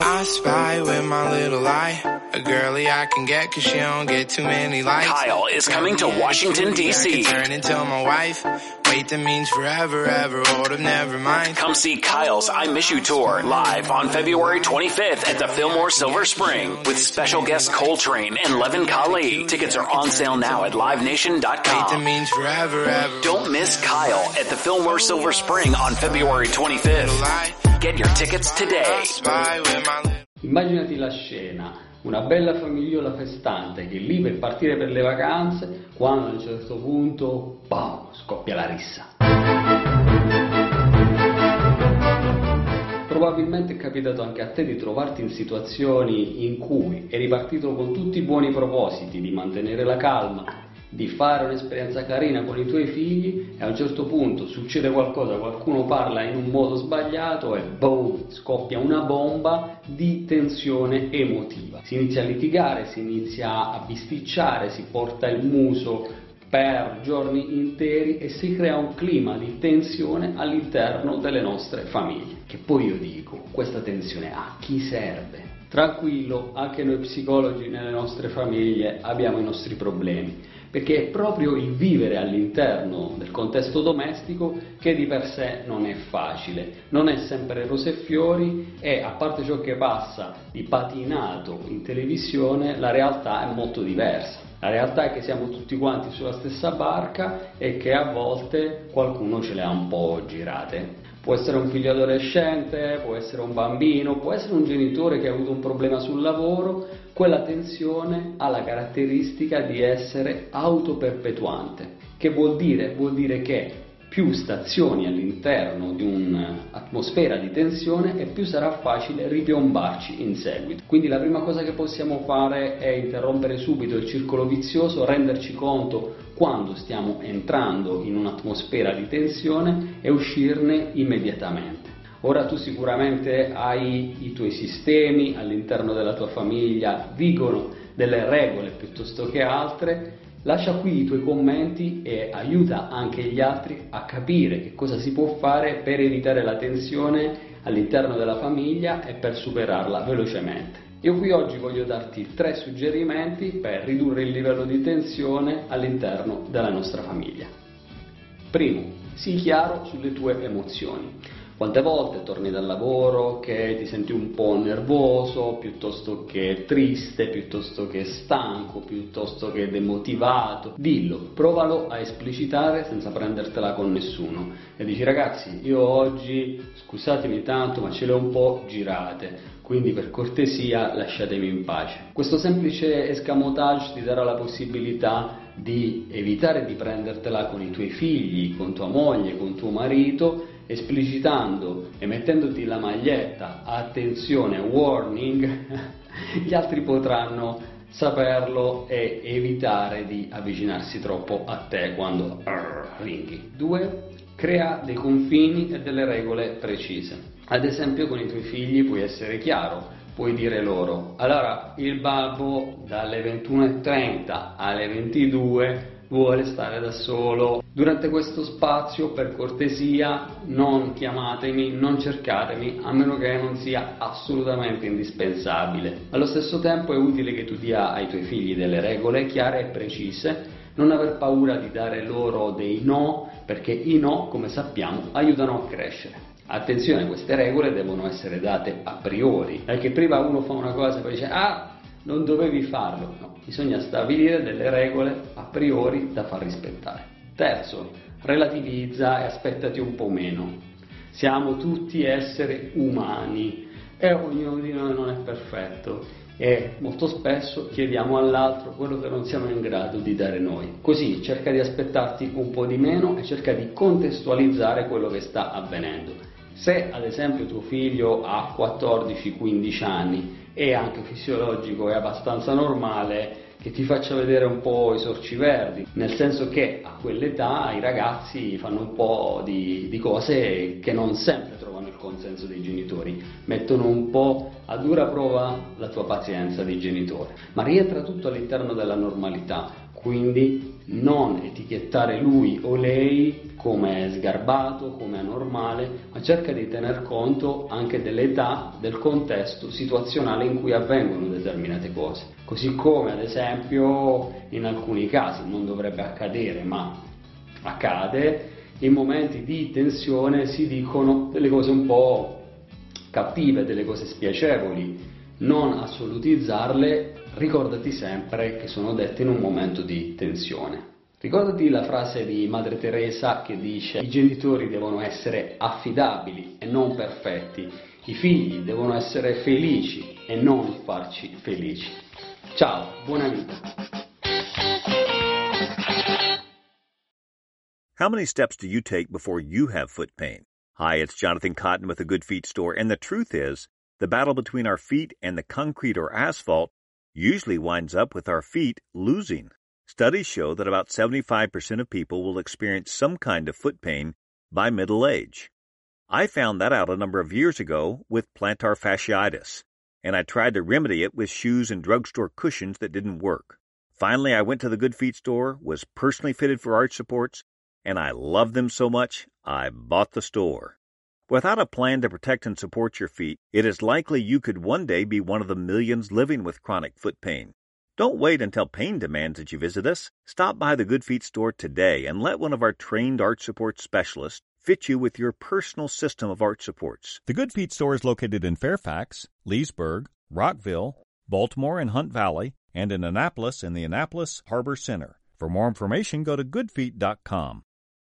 I spy with my little eye. A girly I can get cause she don't get too many likes. Kyle is coming to Washington, D.C. Turn into my wife. Wait, that means forever, ever. Oh, Hold up, never mind. Come see Kyle's I Miss You tour live on February 25th at the Fillmore Silver Spring with special guests Coltrane and Levin Kali. Tickets are on sale now at Wait, livenation.com. means forever, ever. Don't miss oh, Kyle at the Fillmore Silver Spring on February 25th. Get your tickets today. Immaginati la scena, una bella famigliola festante che è lì per partire per le vacanze, quando a un certo punto, pam, scoppia la rissa. Probabilmente è capitato anche a te di trovarti in situazioni in cui eri partito con tutti i buoni propositi di mantenere la calma, di fare un'esperienza carina con i tuoi figli e a un certo punto succede qualcosa, qualcuno parla in un modo sbagliato e boom, scoppia una bomba di tensione emotiva. Si inizia a litigare, si inizia a bisticciare, si porta il muso per giorni interi e si crea un clima di tensione all'interno delle nostre famiglie. Che poi io dico, questa tensione a chi serve? Tranquillo, anche noi psicologi nelle nostre famiglie abbiamo i nostri problemi, perché è proprio il vivere all'interno del contesto domestico che di per sé non è facile, non è sempre rose e fiori e a parte ciò che passa di patinato in televisione, la realtà è molto diversa. La realtà è che siamo tutti quanti sulla stessa barca e che a volte qualcuno ce le ha un po' girate. Può essere un figlio adolescente, può essere un bambino, può essere un genitore che ha avuto un problema sul lavoro, quella tensione ha la caratteristica di essere autoperpetuante. Che vuol dire? Vuol dire che più stazioni all'interno di un'atmosfera di tensione e più sarà facile ripiombarci in seguito. Quindi la prima cosa che possiamo fare è interrompere subito il circolo vizioso, renderci conto quando stiamo entrando in un'atmosfera di tensione e uscirne immediatamente. Ora tu sicuramente hai i tuoi sistemi all'interno della tua famiglia, vigono delle regole piuttosto che altre, lascia qui i tuoi commenti e aiuta anche gli altri a capire che cosa si può fare per evitare la tensione all'interno della famiglia e per superarla velocemente. Io qui oggi voglio darti tre suggerimenti per ridurre il livello di tensione all'interno della nostra famiglia. Primo, sii chiaro sulle tue emozioni. Quante volte torni dal lavoro che ti senti un po' nervoso, piuttosto che triste, piuttosto che stanco, piuttosto che demotivato? Dillo, provalo a esplicitare senza prendertela con nessuno. E dici ragazzi, io oggi, scusatemi tanto, ma ce le ho un po' girate. Quindi per cortesia lasciatemi in pace. Questo semplice escamotage ti darà la possibilità di evitare di prendertela con i tuoi figli, con tua moglie, con tuo marito, esplicitando e mettendoti la maglietta, attenzione, warning, gli altri potranno saperlo e evitare di avvicinarsi troppo a te quando ringhi. 2. Crea dei confini e delle regole precise. Ad esempio con i tuoi figli puoi essere chiaro, puoi dire loro, allora il babbo dalle 21.30 alle 22 vuole stare da solo. Durante questo spazio, per cortesia, non chiamatemi, non cercatemi, a meno che non sia assolutamente indispensabile. Allo stesso tempo è utile che tu dia ai tuoi figli delle regole chiare e precise, non aver paura di dare loro dei no, perché i no, come sappiamo, aiutano a crescere. Attenzione, queste regole devono essere date a priori, perché prima uno fa una cosa e poi dice ah, non dovevi farlo. No, bisogna stabilire delle regole a priori da far rispettare. Terzo, relativizza e aspettati un po' meno. Siamo tutti esseri umani e ognuno di noi non è perfetto e molto spesso chiediamo all'altro quello che non siamo in grado di dare noi. Così cerca di aspettarti un po' di meno e cerca di contestualizzare quello che sta avvenendo. Se ad esempio tuo figlio ha 14-15 anni è anche fisiologico e abbastanza normale che ti faccia vedere un po' i sorci verdi, nel senso che a quell'età i ragazzi fanno un po' di, di cose che non sempre trovano consenso dei genitori, mettono un po' a dura prova la tua pazienza di genitore, ma rientra tutto all'interno della normalità. quindi non etichettare lui o lei come sgarbato, come anormale, ma cerca di tener conto anche dell'età, del contesto situazionale in cui avvengono determinate cose. Così come ad esempio in alcuni casi non dovrebbe accadere, ma accade, in momenti di tensione si dicono delle cose un po' cattive, delle cose spiacevoli, non assolutizzarle, ricordati sempre che sono dette in un momento di tensione. Ricordati la frase di Madre Teresa che dice i genitori devono essere affidabili e non perfetti, i figli devono essere felici e non farci felici. Ciao, buona vita! How many steps do you take before you have foot pain? Hi, it's Jonathan Cotton with the Good Feet store, and the truth is, the battle between our feet and the concrete or asphalt usually winds up with our feet losing. Studies show that about 75% of people will experience some kind of foot pain by middle age. I found that out a number of years ago with plantar fasciitis, and I tried to remedy it with shoes and drugstore cushions that didn't work. Finally, I went to the Good Feet store, was personally fitted for arch supports, and I loved them so much, I bought the store. Without a plan to protect and support your feet, it is likely you could one day be one of the millions living with chronic foot pain. Don't wait until pain demands that you visit us. Stop by the Good Feet store today and let one of our trained arch support specialists fit you with your personal system of arch supports. The Good Feet store is located in Fairfax, Leesburg, Rockville, Baltimore and Hunt Valley, and in Annapolis in the Annapolis Harbor Center. For more information, go to goodfeet.com.